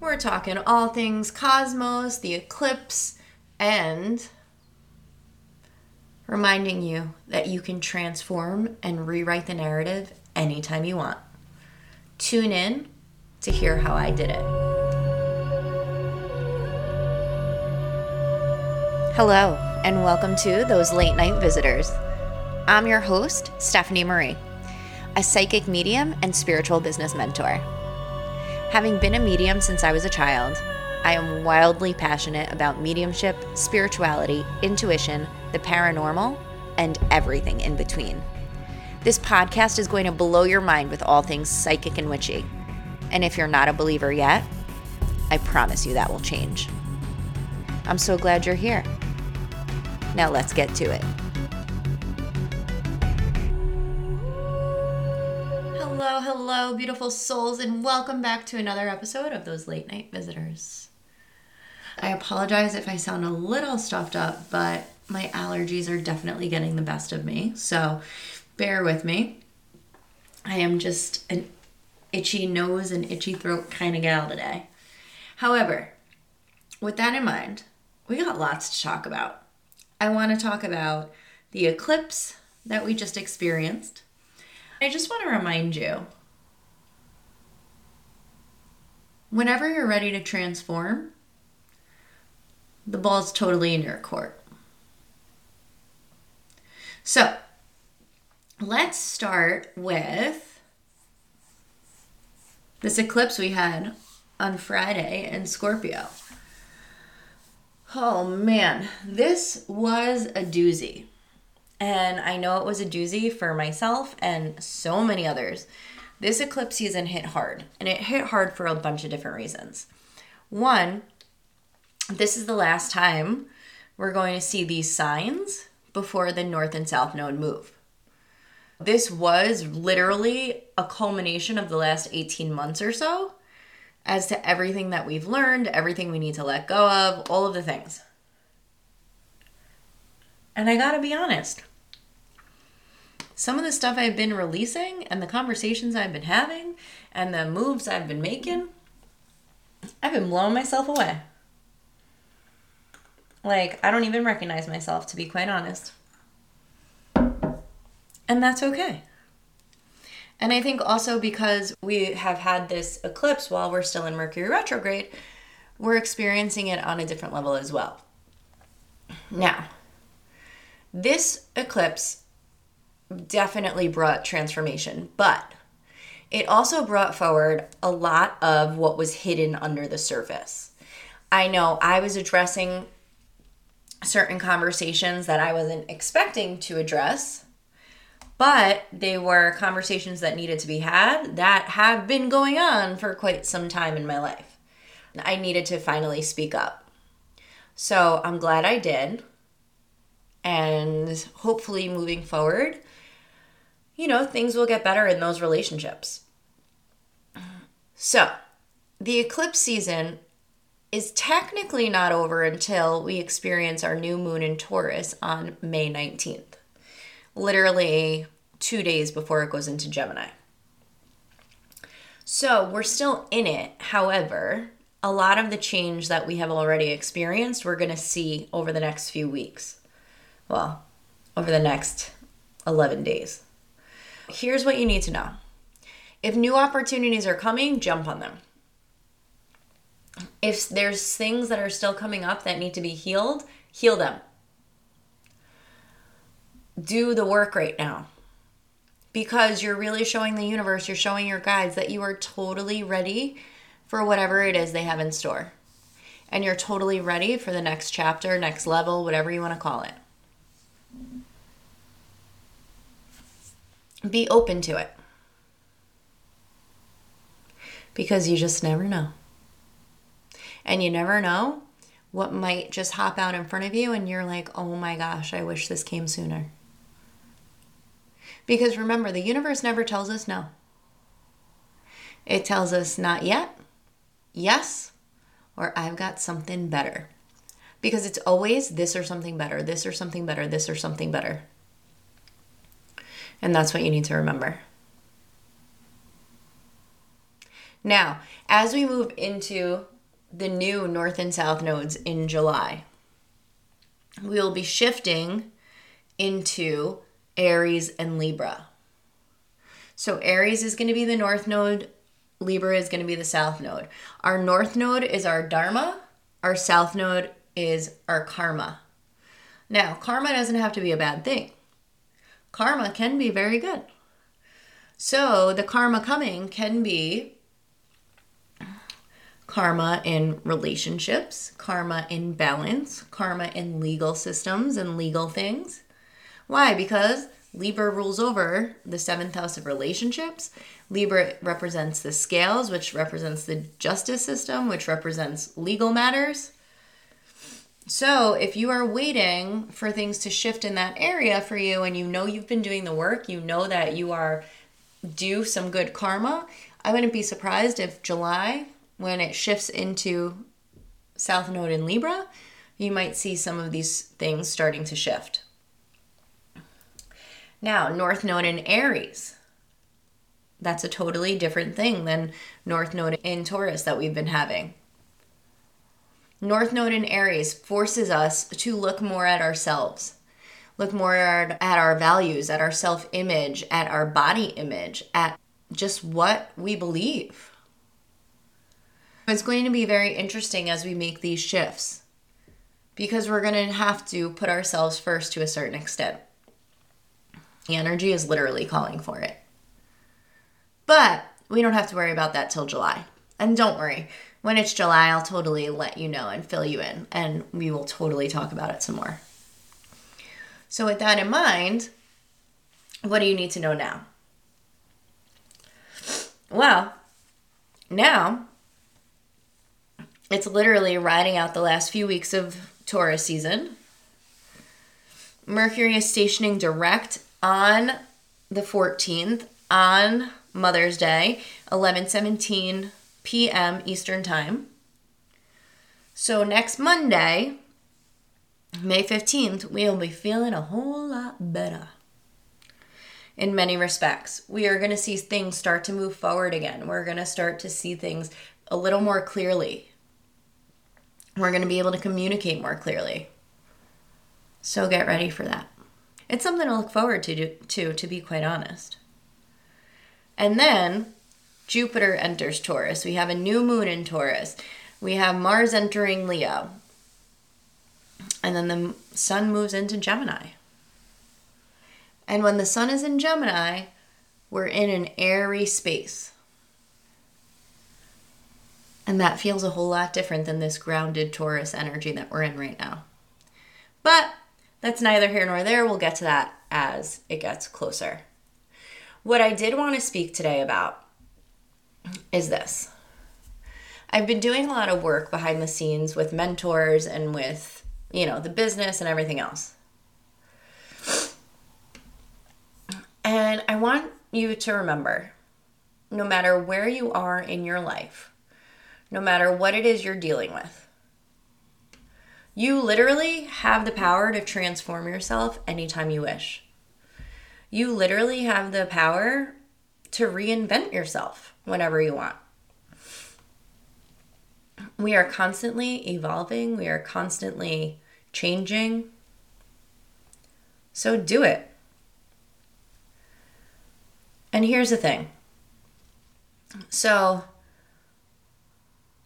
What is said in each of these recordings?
We're talking all things cosmos, the eclipse, and reminding you that you can transform and rewrite the narrative anytime you want. Tune in to hear how I did it. Hello, and welcome to Those Late Night Visitors. I'm your host, Stephanie Marie, a psychic medium and spiritual business mentor. Having been a medium since I was a child, I am wildly passionate about mediumship, spirituality, intuition, the paranormal, and everything in between. This podcast is going to blow your mind with all things psychic and witchy. And if you're not a believer yet, I promise you that will change. I'm so glad you're here. Now let's get to it. Hello, hello, beautiful souls, and welcome back to another episode of Those Late Night Visitors. I apologize if I sound a little stuffed up, but my allergies are definitely getting the best of me, so bear with me. I am just an itchy nose and itchy throat kind of gal today. However, with that in mind, we got lots to talk about. I want to talk about the eclipse that we just experienced I just want to remind you whenever you're ready to transform, the ball's totally in your court. So, let's start with this eclipse we had on Friday in Scorpio. Oh man, this was a doozy. And I know it was a doozy for myself and so many others. This eclipse season hit hard, and it hit hard for a bunch of different reasons. One, this is the last time we're going to see these signs before the north and south node move. This was literally a culmination of the last 18 months or so as to everything that we've learned, everything we need to let go of, all of the things. And I gotta be honest, some of the stuff I've been releasing and the conversations I've been having and the moves I've been making, I've been blowing myself away. Like, I don't even recognize myself, to be quite honest. And that's okay. And I think also because we have had this eclipse while we're still in Mercury retrograde, we're experiencing it on a different level as well. Now, this eclipse definitely brought transformation, but it also brought forward a lot of what was hidden under the surface. I know I was addressing certain conversations that I wasn't expecting to address, but they were conversations that needed to be had that have been going on for quite some time in my life. I needed to finally speak up. So I'm glad I did. And hopefully, moving forward, you know, things will get better in those relationships. So, the eclipse season is technically not over until we experience our new moon in Taurus on May 19th, literally two days before it goes into Gemini. So, we're still in it. However, a lot of the change that we have already experienced, we're going to see over the next few weeks. Well, over the next 11 days. Here's what you need to know if new opportunities are coming, jump on them. If there's things that are still coming up that need to be healed, heal them. Do the work right now because you're really showing the universe, you're showing your guides that you are totally ready for whatever it is they have in store. And you're totally ready for the next chapter, next level, whatever you want to call it. Be open to it. Because you just never know. And you never know what might just hop out in front of you, and you're like, oh my gosh, I wish this came sooner. Because remember, the universe never tells us no. It tells us not yet, yes, or I've got something better. Because it's always this or something better, this or something better, this or something better. And that's what you need to remember. Now, as we move into the new north and south nodes in July, we will be shifting into Aries and Libra. So Aries is going to be the north node, Libra is going to be the south node. Our north node is our dharma, our south node is our karma. Now, karma doesn't have to be a bad thing. Karma can be very good. So, the karma coming can be karma in relationships, karma in balance, karma in legal systems and legal things. Why? Because Libra rules over the seventh house of relationships. Libra represents the scales, which represents the justice system, which represents legal matters. So, if you are waiting for things to shift in that area for you and you know you've been doing the work, you know that you are due some good karma, I wouldn't be surprised if July when it shifts into South Node in Libra, you might see some of these things starting to shift. Now, North Node in Aries. That's a totally different thing than North Node in Taurus that we've been having. North Node in Aries forces us to look more at ourselves, look more at our values, at our self image, at our body image, at just what we believe. It's going to be very interesting as we make these shifts because we're going to have to put ourselves first to a certain extent. The energy is literally calling for it. But we don't have to worry about that till July. And don't worry, when it's July, I'll totally let you know and fill you in, and we will totally talk about it some more. So, with that in mind, what do you need to know now? Well, now it's literally riding out the last few weeks of Taurus season. Mercury is stationing direct on the 14th on Mother's Day, 11:17 p.m. Eastern Time. So next Monday, May 15th, we'll be feeling a whole lot better. In many respects, we are going to see things start to move forward again. We're going to start to see things a little more clearly we're going to be able to communicate more clearly. So get ready for that. It's something to look forward to, to, to be quite honest. And then Jupiter enters Taurus. We have a new moon in Taurus. We have Mars entering Leo. And then the sun moves into Gemini. And when the sun is in Gemini, we're in an airy space. And that feels a whole lot different than this grounded Taurus energy that we're in right now. But that's neither here nor there. We'll get to that as it gets closer. What I did want to speak today about is this. I've been doing a lot of work behind the scenes with mentors and with, you know, the business and everything else. And I want you to remember no matter where you are in your life, no matter what it is you're dealing with. You literally have the power to transform yourself anytime you wish. You literally have the power to reinvent yourself whenever you want. We are constantly evolving, we are constantly changing. So do it. And here's the thing. So,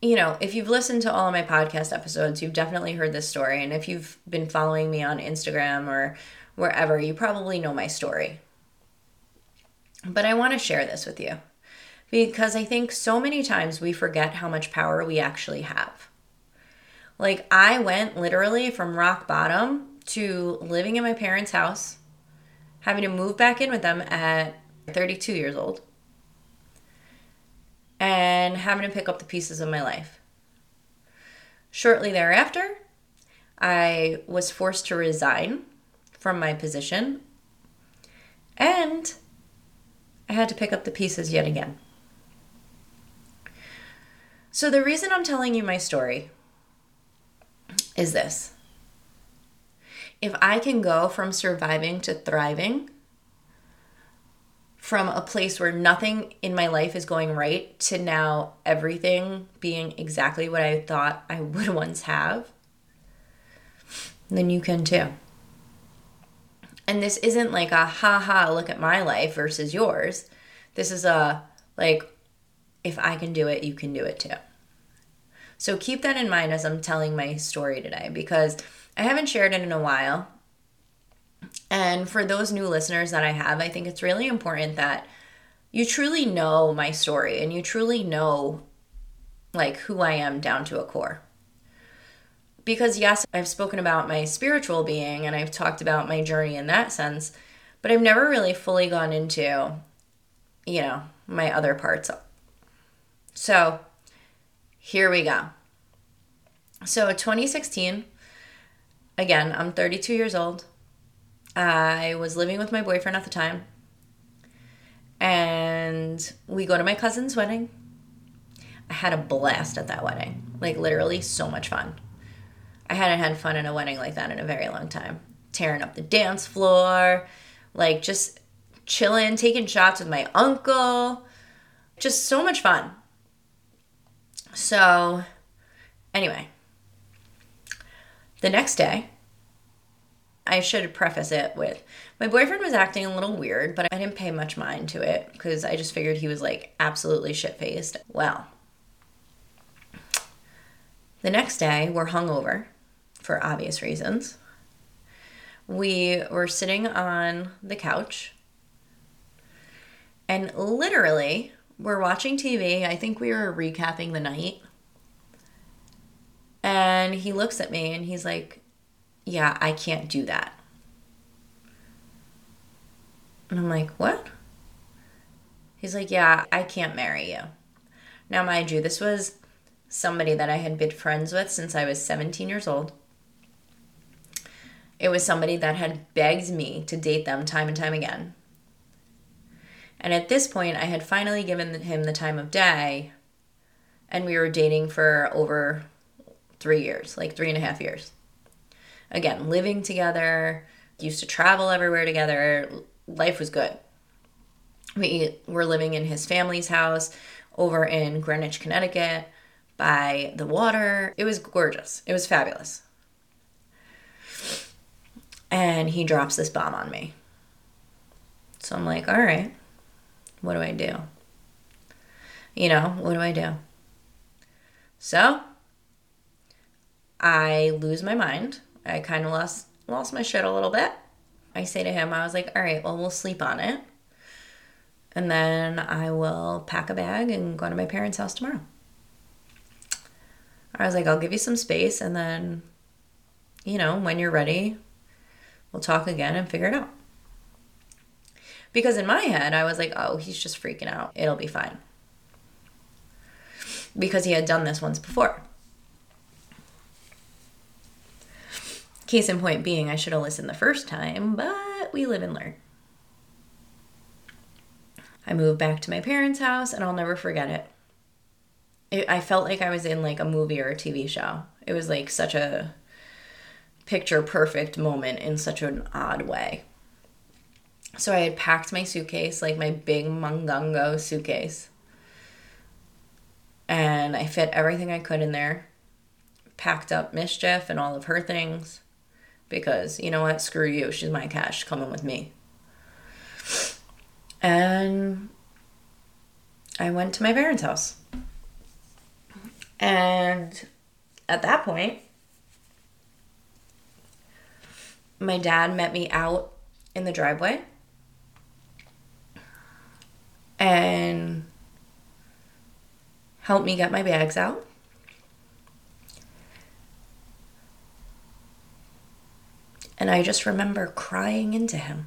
you know, if you've listened to all of my podcast episodes, you've definitely heard this story. And if you've been following me on Instagram or wherever, you probably know my story. But I want to share this with you because I think so many times we forget how much power we actually have. Like, I went literally from rock bottom to living in my parents' house, having to move back in with them at 32 years old and having to pick up the pieces of my life. Shortly thereafter, I was forced to resign from my position and I had to pick up the pieces yet again. So, the reason I'm telling you my story is this if I can go from surviving to thriving from a place where nothing in my life is going right to now everything being exactly what I thought I would once have, then you can too. And this isn't like a ha ha, look at my life versus yours. This is a like, if I can do it, you can do it too. So keep that in mind as I'm telling my story today because I haven't shared it in a while. And for those new listeners that I have, I think it's really important that you truly know my story and you truly know like who I am down to a core. Because yes, I've spoken about my spiritual being and I've talked about my journey in that sense, but I've never really fully gone into you know, my other parts. So, here we go. So, 2016 again, I'm 32 years old. I was living with my boyfriend at the time. And we go to my cousin's wedding. I had a blast at that wedding. Like, literally, so much fun. I hadn't had fun in a wedding like that in a very long time. Tearing up the dance floor, like, just chilling, taking shots with my uncle. Just so much fun. So, anyway, the next day, I should preface it with my boyfriend was acting a little weird, but I didn't pay much mind to it because I just figured he was like absolutely shit faced. Well, the next day, we're hungover for obvious reasons. We were sitting on the couch and literally, we're watching TV. I think we were recapping the night. And he looks at me and he's like, yeah, I can't do that. And I'm like, what? He's like, yeah, I can't marry you. Now, mind you, this was somebody that I had been friends with since I was 17 years old. It was somebody that had begged me to date them time and time again. And at this point, I had finally given him the time of day, and we were dating for over three years like three and a half years again, living together, used to travel everywhere together. Life was good. We were living in his family's house over in Greenwich, Connecticut by the water. It was gorgeous. It was fabulous. And he drops this bomb on me. So I'm like, all right, what do I do? You know, what do I do? So I lose my mind I kind of lost lost my shit a little bit. I say to him, I was like, all right, well, we'll sleep on it. And then I will pack a bag and go to my parents' house tomorrow. I was like, I'll give you some space and then, you know, when you're ready, we'll talk again and figure it out. Because in my head, I was like, oh, he's just freaking out. It'll be fine. Because he had done this once before. Case in point being, I should have listened the first time, but we live and learn. I moved back to my parents' house and I'll never forget it. it. I felt like I was in like a movie or a TV show. It was like such a picture perfect moment in such an odd way. So I had packed my suitcase, like my big Mungungo suitcase. And I fit everything I could in there. Packed up Mischief and all of her things because you know what? Screw you. She's my cash coming with me. And I went to my parents' house. And at that point, my dad met me out in the driveway and helped me get my bags out. And I just remember crying into him.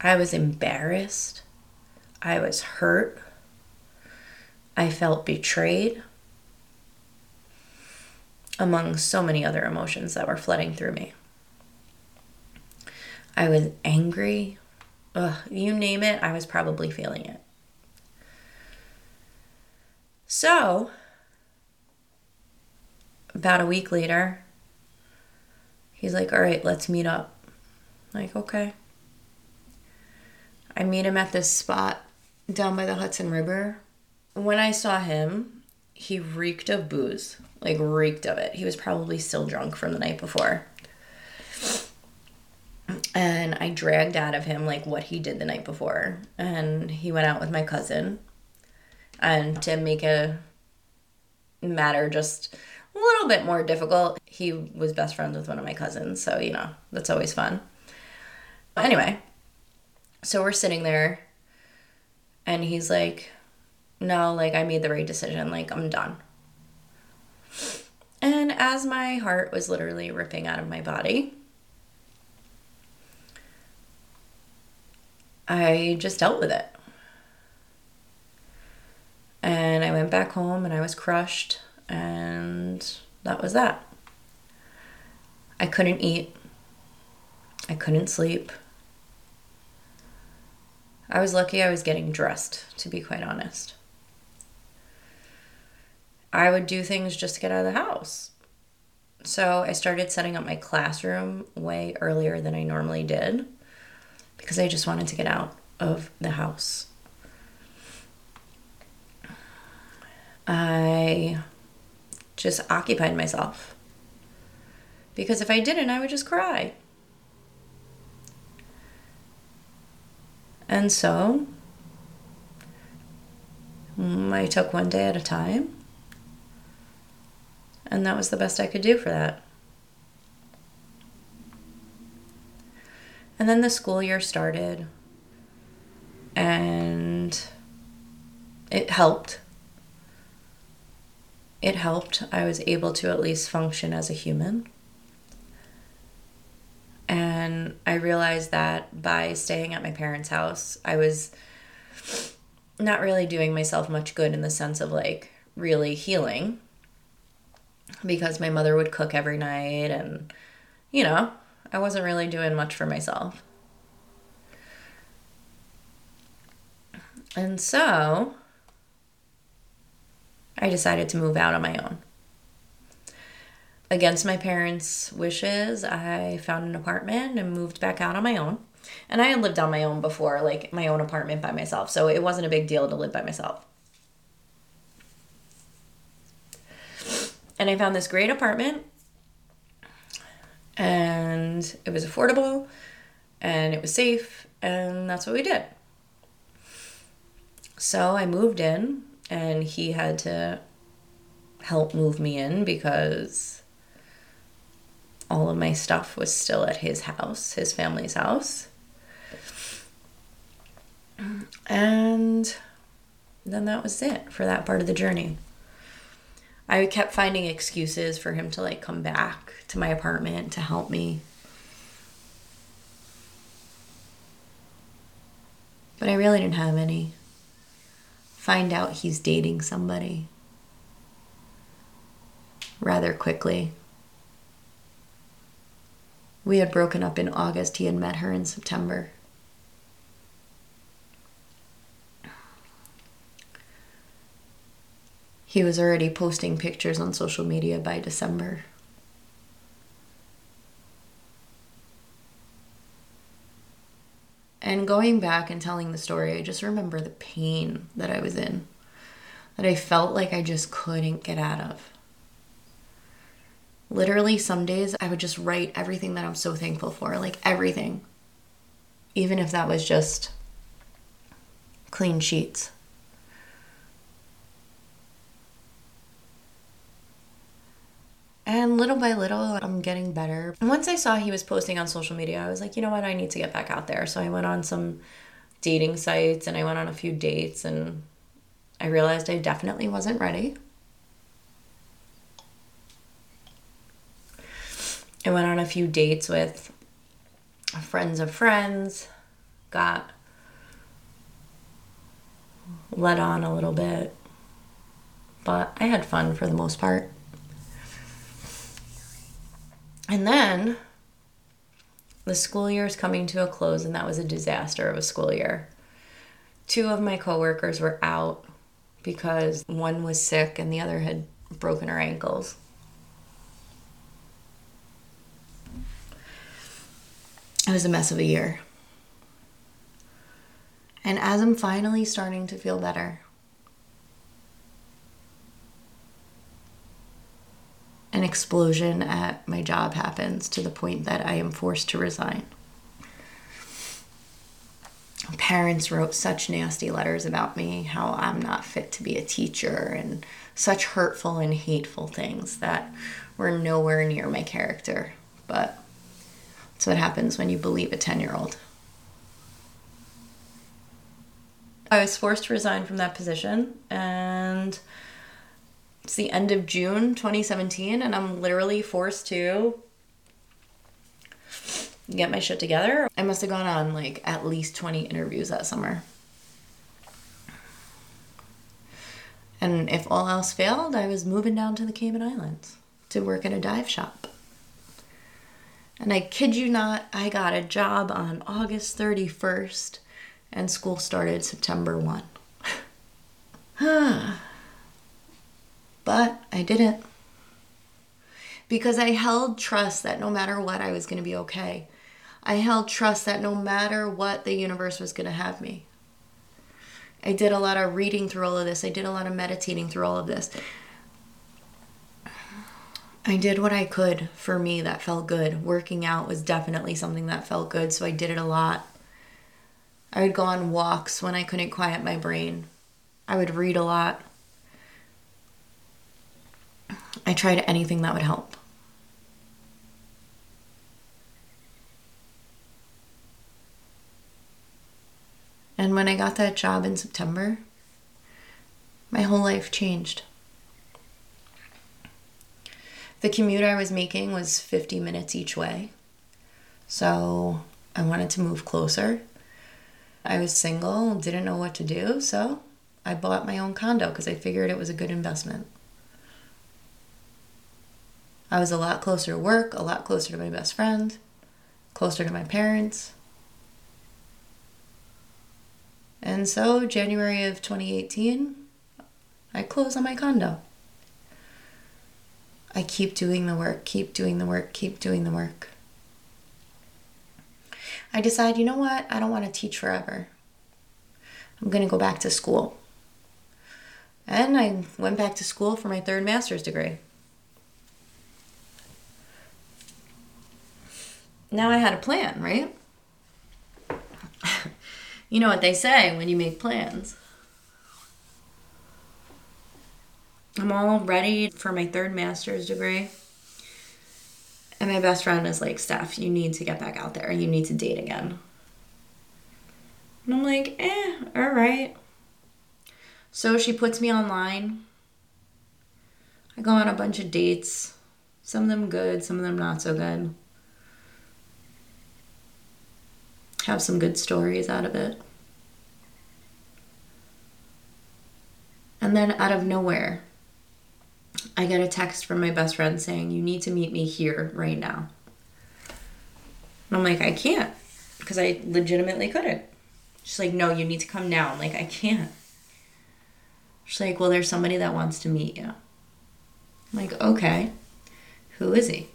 I was embarrassed. I was hurt. I felt betrayed, among so many other emotions that were flooding through me. I was angry. Ugh, you name it, I was probably feeling it. So, about a week later, He's like, all right, let's meet up. I'm like, okay. I meet him at this spot down by the Hudson River. When I saw him, he reeked of booze, like reeked of it. He was probably still drunk from the night before. And I dragged out of him like what he did the night before. And he went out with my cousin. And to make a matter just a little bit more difficult, he was best friends with one of my cousins. So, you know, that's always fun. Anyway, so we're sitting there and he's like, no, like I made the right decision. Like I'm done. And as my heart was literally ripping out of my body, I just dealt with it. And I went back home and I was crushed, and that was that. I couldn't eat, I couldn't sleep. I was lucky I was getting dressed, to be quite honest. I would do things just to get out of the house. So I started setting up my classroom way earlier than I normally did because I just wanted to get out of the house. I just occupied myself because if I didn't, I would just cry. And so mm, I took one day at a time. And that was the best I could do for that. And then the school year started, and it helped. It helped. I was able to at least function as a human. And I realized that by staying at my parents' house, I was not really doing myself much good in the sense of like really healing because my mother would cook every night and you know, I wasn't really doing much for myself. And so I decided to move out on my own against my parents' wishes, I found an apartment and moved back out on my own. And I had lived on my own before, like my own apartment by myself, so it wasn't a big deal to live by myself. And I found this great apartment, and it was affordable, and it was safe, and that's what we did. So I moved in, and he had to help move me in because all of my stuff was still at his house, his family's house. And then that was it for that part of the journey. I kept finding excuses for him to like come back to my apartment to help me. But I really didn't have any. Find out he's dating somebody rather quickly. We had broken up in August. He had met her in September. He was already posting pictures on social media by December. And going back and telling the story, I just remember the pain that I was in, that I felt like I just couldn't get out of. Literally, some days I would just write everything that I'm so thankful for, like everything. Even if that was just clean sheets. And little by little, I'm getting better. Once I saw he was posting on social media, I was like, you know what, I need to get back out there. So I went on some dating sites and I went on a few dates and I realized I definitely wasn't ready. I went on a few dates with friends of friends, got let on a little bit, but I had fun for the most part. And then the school year is coming to a close, and that was a disaster of a school year. Two of my coworkers were out because one was sick and the other had broken her ankles. It was a mess of a year. And as I'm finally starting to feel better, an explosion at my job happens to the point that I am forced to resign. Parents wrote such nasty letters about me, how I'm not fit to be a teacher, and such hurtful and hateful things that were nowhere near my character. But that's what happens when you believe a 10 year old. I was forced to resign from that position, and it's the end of June 2017, and I'm literally forced to get my shit together. I must have gone on like at least 20 interviews that summer. And if all else failed, I was moving down to the Cayman Islands to work in a dive shop. And I kid you not, I got a job on August 31st and school started September 1. but I didn't. Because I held trust that no matter what, I was going to be okay. I held trust that no matter what, the universe was going to have me. I did a lot of reading through all of this. I did a lot of meditating through all of this. I did what I could for me that felt good. Working out was definitely something that felt good, so I did it a lot. I would go on walks when I couldn't quiet my brain. I would read a lot. I tried anything that would help. And when I got that job in September, my whole life changed. The commute I was making was 50 minutes each way. So I wanted to move closer. I was single, didn't know what to do, so I bought my own condo because I figured it was a good investment. I was a lot closer to work, a lot closer to my best friend, closer to my parents. And so, January of 2018, I close on my condo. I keep doing the work, keep doing the work, keep doing the work. I decide, you know what? I don't want to teach forever. I'm going to go back to school. And I went back to school for my third master's degree. Now I had a plan, right? you know what they say when you make plans. I'm all ready for my third master's degree. And my best friend is like, Steph, you need to get back out there. You need to date again. And I'm like, eh, all right. So she puts me online. I go on a bunch of dates. Some of them good, some of them not so good. Have some good stories out of it. And then out of nowhere, I get a text from my best friend saying, You need to meet me here right now. And I'm like, I can't because I legitimately couldn't. She's like, No, you need to come now. I'm like, I can't. She's like, Well, there's somebody that wants to meet you. I'm like, Okay. Who is he?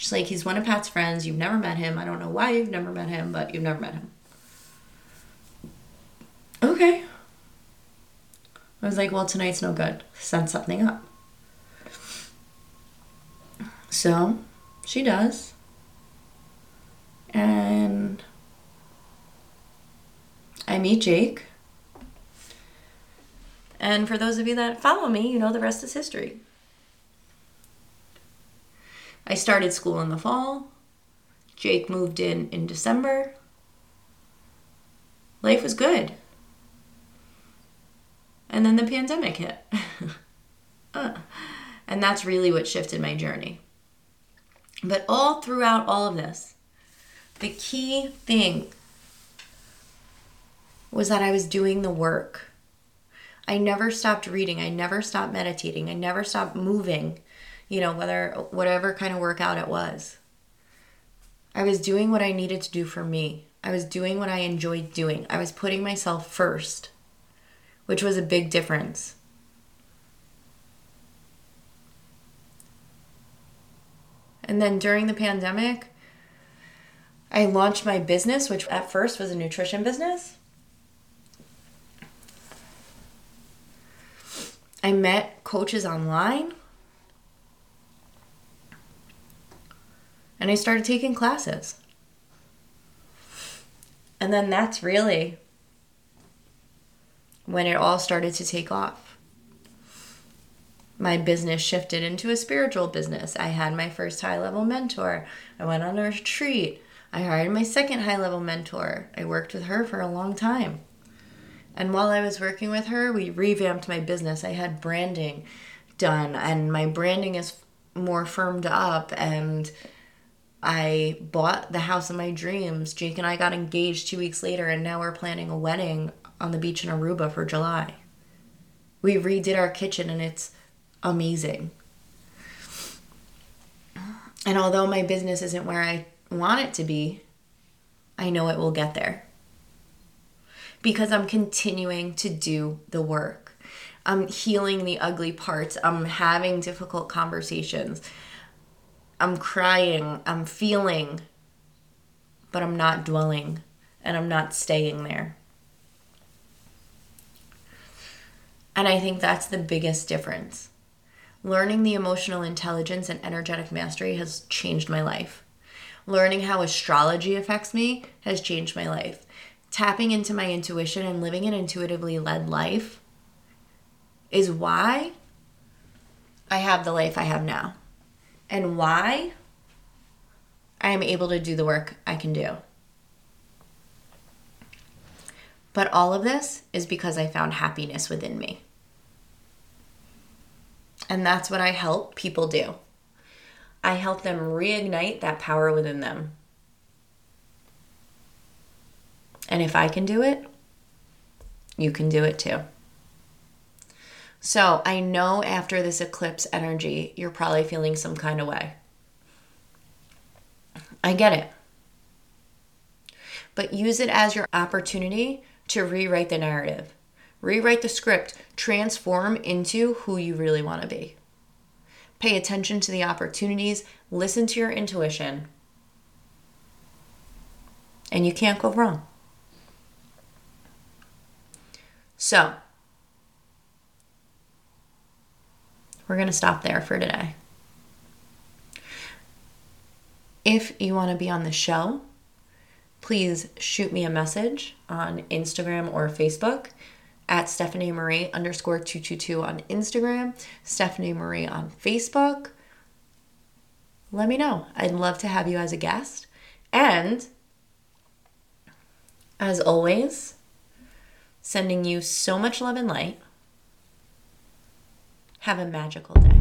She's like, He's one of Pat's friends. You've never met him. I don't know why you've never met him, but you've never met him. Okay. I was like, Well, tonight's no good. Send something up. So she does. And I meet Jake. And for those of you that follow me, you know the rest is history. I started school in the fall. Jake moved in in December. Life was good. And then the pandemic hit. uh, and that's really what shifted my journey. But all throughout all of this, the key thing was that I was doing the work. I never stopped reading. I never stopped meditating. I never stopped moving, you know, whether whatever kind of workout it was. I was doing what I needed to do for me. I was doing what I enjoyed doing. I was putting myself first, which was a big difference. And then during the pandemic, I launched my business, which at first was a nutrition business. I met coaches online. And I started taking classes. And then that's really when it all started to take off. My business shifted into a spiritual business. I had my first high level mentor. I went on a retreat. I hired my second high level mentor. I worked with her for a long time. And while I was working with her, we revamped my business. I had branding done, and my branding is more firmed up. And I bought the house of my dreams. Jake and I got engaged two weeks later, and now we're planning a wedding on the beach in Aruba for July. We redid our kitchen, and it's amazing. And although my business isn't where I want it to be, I know it will get there. Because I'm continuing to do the work. I'm healing the ugly parts. I'm having difficult conversations. I'm crying. I'm feeling. But I'm not dwelling and I'm not staying there. And I think that's the biggest difference. Learning the emotional intelligence and energetic mastery has changed my life. Learning how astrology affects me has changed my life. Tapping into my intuition and living an intuitively led life is why I have the life I have now and why I am able to do the work I can do. But all of this is because I found happiness within me. And that's what I help people do. I help them reignite that power within them. And if I can do it, you can do it too. So I know after this eclipse energy, you're probably feeling some kind of way. I get it. But use it as your opportunity to rewrite the narrative, rewrite the script, transform into who you really want to be. Pay attention to the opportunities, listen to your intuition, and you can't go wrong. So, we're going to stop there for today. If you want to be on the show, please shoot me a message on Instagram or Facebook at Stephanie Marie underscore 222 on Instagram, Stephanie Marie on Facebook. Let me know. I'd love to have you as a guest. And as always, sending you so much love and light. Have a magical day.